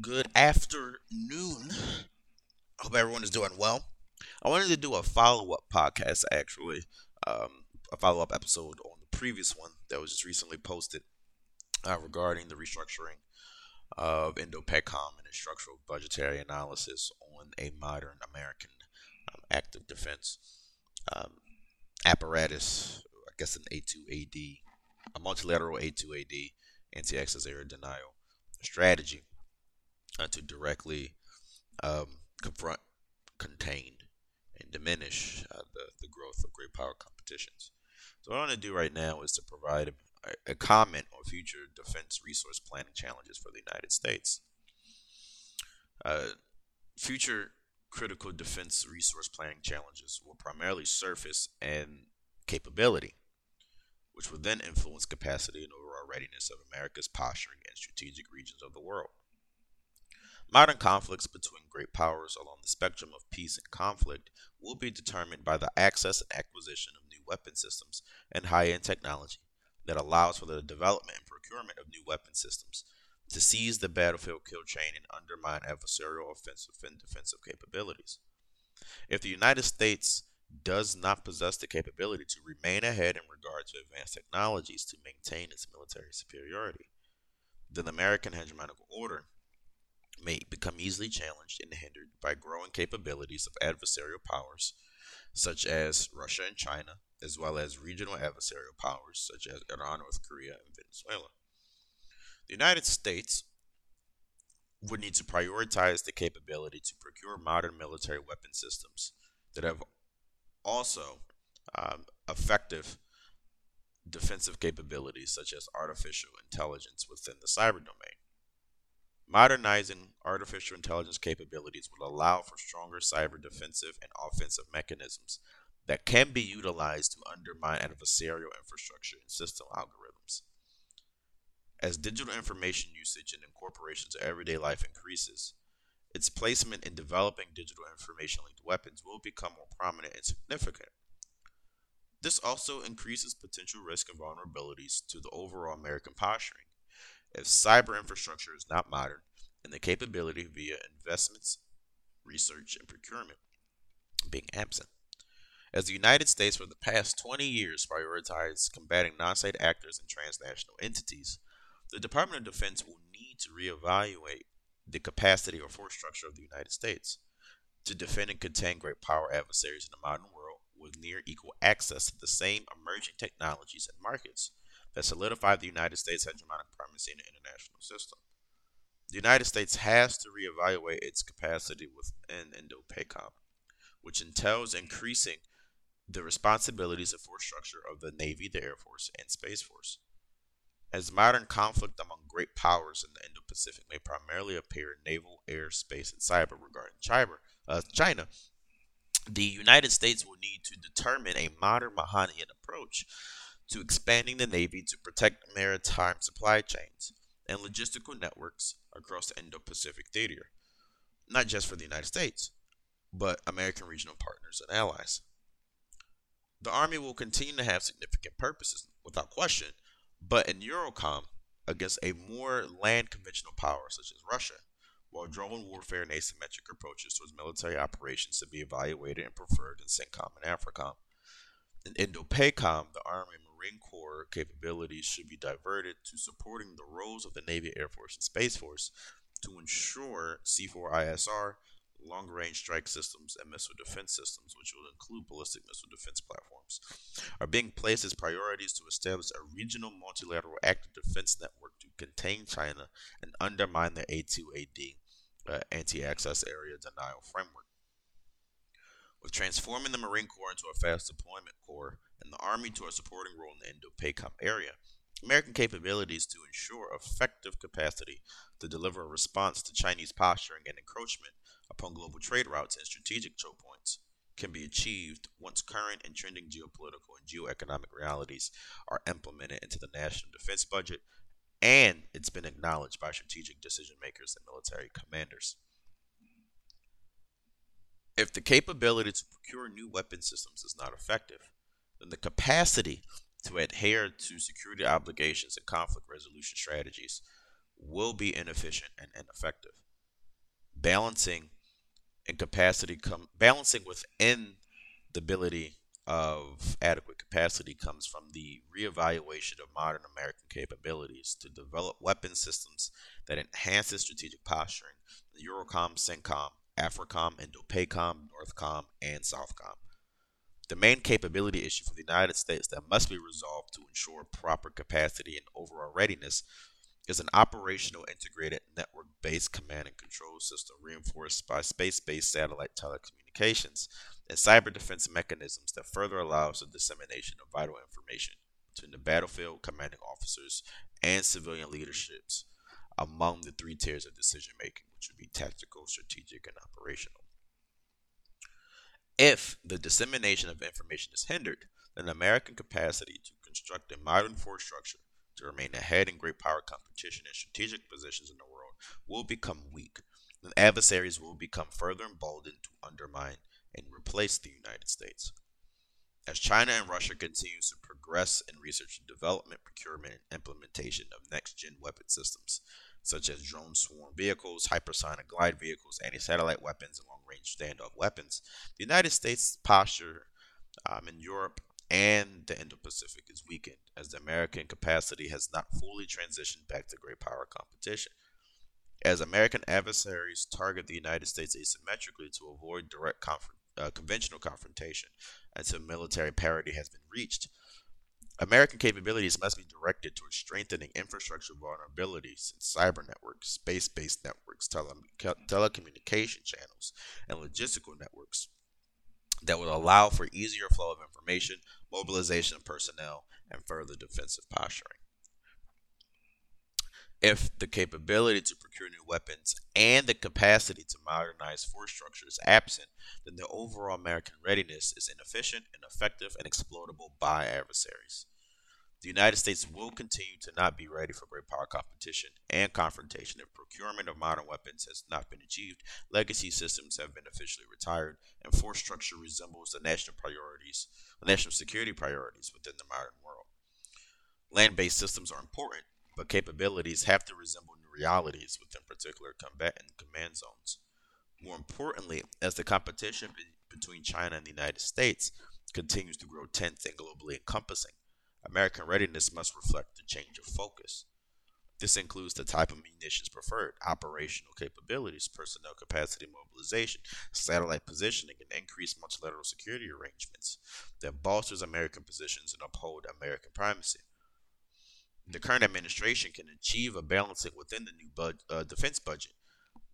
good afternoon. Hope everyone is doing well. I wanted to do a follow up podcast, actually, um, a follow up episode on the previous one that was just recently posted uh, regarding the restructuring of INDOPACOM and its structural budgetary analysis on a modern American um, active defense um, apparatus, I guess an A2AD, a multilateral A2AD anti access area denial strategy uh, to directly um, confront, contain, and diminish uh, the, the growth of great power competitions. So, what I want to do right now is to provide a, a comment on future defense resource planning challenges for the United States. Uh, future critical defense resource planning challenges will primarily surface in capability, which will then influence capacity and overall readiness of America's posturing in strategic regions of the world. Modern conflicts between great powers along the spectrum of peace and conflict will be determined by the access and acquisition of new weapon systems and high end technology that allows for the development and procurement of new weapon systems to seize the battlefield kill chain and undermine adversarial offensive and defensive capabilities. If the United States does not possess the capability to remain ahead in regard to advanced technologies to maintain its military superiority, then the American hegemonic order may become easily challenged and hindered by growing capabilities of adversarial powers such as Russia and China, as well as regional adversarial powers such as Iran, North Korea, and Venezuela. The United States would need to prioritize the capability to procure modern military weapon systems that have also um, effective defensive capabilities such as artificial intelligence within the cyber domain. Modernizing artificial intelligence capabilities will allow for stronger cyber defensive and offensive mechanisms that can be utilized to undermine adversarial infrastructure and system algorithms. As digital information usage and incorporation to everyday life increases, its placement in developing digital information linked weapons will become more prominent and significant. This also increases potential risk and vulnerabilities to the overall American posturing if cyber infrastructure is not modern and the capability via investments, research, and procurement being absent. As the United States for the past 20 years prioritized combating non state actors and transnational entities, the Department of Defense will need to reevaluate the capacity or force structure of the United States to defend and contain great power adversaries in the modern world with near equal access to the same emerging technologies and markets that solidified the United States' hegemonic primacy in the international system. The United States has to reevaluate its capacity within Indo-PACOM, which entails increasing the responsibilities and force structure of the Navy, the Air Force, and Space Force. As modern conflict among great powers in the Indo-Pacific may primarily appear in naval, air, space, and cyber regarding China, uh, China, the United States will need to determine a modern Mahanian approach to expanding the Navy to protect maritime supply chains and logistical networks across the Indo Pacific theater, not just for the United States, but American regional partners and allies. The Army will continue to have significant purposes, without question, but in EUROCOM, against a more land conventional power such as Russia, while drone warfare and asymmetric approaches towards military operations to be evaluated and preferred in CENTCOM and AFRICOM. In INDOPACOM, the Army and Marine Corps capabilities should be diverted to supporting the roles of the Navy, Air Force, and Space Force to ensure C4ISR, long range strike systems, and missile defense systems, which will include ballistic missile defense platforms, are being placed as priorities to establish a regional multilateral active defense network to contain China and undermine the A2AD uh, anti access area denial framework. With transforming the Marine Corps into a fast deployment corps the Army to a supporting role in the Indo-PACOM area, American capabilities to ensure effective capacity to deliver a response to Chinese posturing and encroachment upon global trade routes and strategic choke points can be achieved once current and trending geopolitical and geoeconomic realities are implemented into the national defense budget and it's been acknowledged by strategic decision makers and military commanders. If the capability to procure new weapon systems is not effective, the capacity to adhere to security obligations and conflict resolution strategies will be inefficient and ineffective. Balancing and capacity come balancing within the ability of adequate capacity comes from the reevaluation of modern American capabilities to develop weapon systems that enhance strategic posturing. The Eurocom, CENTCOM, AFRICOM, INDOPACOM, NORTHCOM, and SOUTHCOM. The main capability issue for the United States that must be resolved to ensure proper capacity and overall readiness is an operational integrated network based command and control system reinforced by space based satellite telecommunications and cyber defense mechanisms that further allows the dissemination of vital information between the battlefield commanding officers and civilian leaderships among the three tiers of decision making, which would be tactical, strategic, and operational. If the dissemination of information is hindered, then American capacity to construct a modern force structure to remain ahead in great power competition and strategic positions in the world will become weak, and adversaries will become further emboldened to undermine and replace the United States. As China and Russia continue to progress in research and development, procurement, and implementation of next gen weapon systems, such as drone swarm vehicles, hypersonic glide vehicles, anti satellite weapons, and long range standoff weapons, the United States' posture um, in Europe and the Indo Pacific is weakened as the American capacity has not fully transitioned back to great power competition. As American adversaries target the United States asymmetrically to avoid direct conf- uh, conventional confrontation until military parity has been reached, American capabilities must be directed towards strengthening infrastructure vulnerabilities in cyber networks, space based networks, tele- telecommunication channels, and logistical networks that would allow for easier flow of information, mobilization of personnel, and further defensive posturing. If the capability to procure new weapons and the capacity to modernize force structure is absent, then the overall American readiness is inefficient, ineffective, and exploitable by adversaries. The United States will continue to not be ready for great power competition and confrontation if procurement of modern weapons has not been achieved, legacy systems have been officially retired, and force structure resembles the national priorities, the national security priorities within the modern world. Land-based systems are important, but capabilities have to resemble new realities within particular combatant command zones. More importantly, as the competition between China and the United States continues to grow tense and globally encompassing, American readiness must reflect the change of focus. This includes the type of munitions preferred, operational capabilities, personnel capacity mobilization, satellite positioning, and increased multilateral security arrangements that bolsters American positions and uphold American primacy. The current administration can achieve a balancing within the new bud- uh, defense budget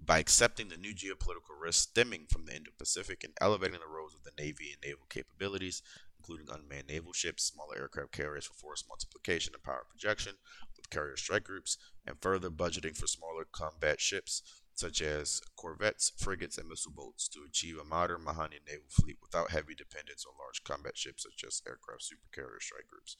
by accepting the new geopolitical risks stemming from the Indo-Pacific and elevating the roles of the Navy and naval capabilities including unmanned naval ships, smaller aircraft carriers for force multiplication and power projection with carrier strike groups, and further budgeting for smaller combat ships such as corvettes, frigates, and missile boats to achieve a modern Mahanian naval fleet without heavy dependence on large combat ships such as aircraft supercarrier strike groups.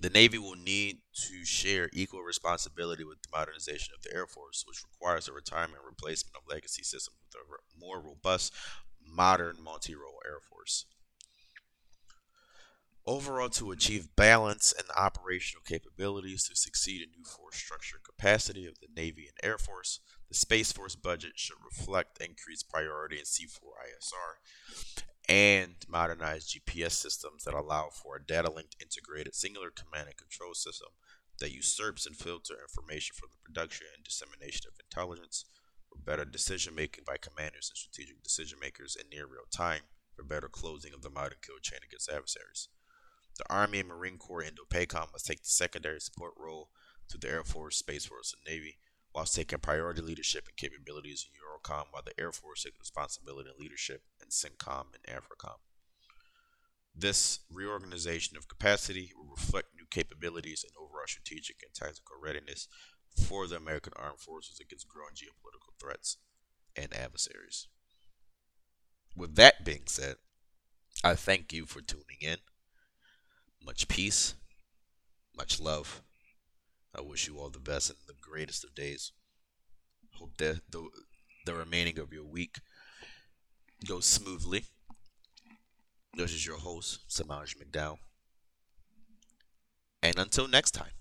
The Navy will need to share equal responsibility with the modernization of the Air Force, which requires the retirement and replacement of legacy systems with a more robust, modern multi role Air Force. Overall, to achieve balance and operational capabilities to succeed in new force structure capacity of the Navy and Air Force, the Space Force budget should reflect increased priority in C4ISR and modernized GPS systems that allow for a data linked integrated singular command and control system that usurps and filters information for the production and dissemination of intelligence for better decision making by commanders and strategic decision makers in near real time for better closing of the modern kill chain against adversaries. The Army and Marine Corps Indo-PACOM must take the secondary support role to the Air Force, Space Force, and Navy, whilst taking priority leadership and capabilities in Eurocom, while the Air Force takes responsibility and leadership in CENTCOM and AFRICOM. This reorganization of capacity will reflect new capabilities and overall strategic and tactical readiness for the American Armed Forces against growing geopolitical threats and adversaries. With that being said, I thank you for tuning in. Much peace, much love. I wish you all the best and the greatest of days. Hope that the, the remaining of your week goes smoothly. This is your host, Samaj McDowell. And until next time.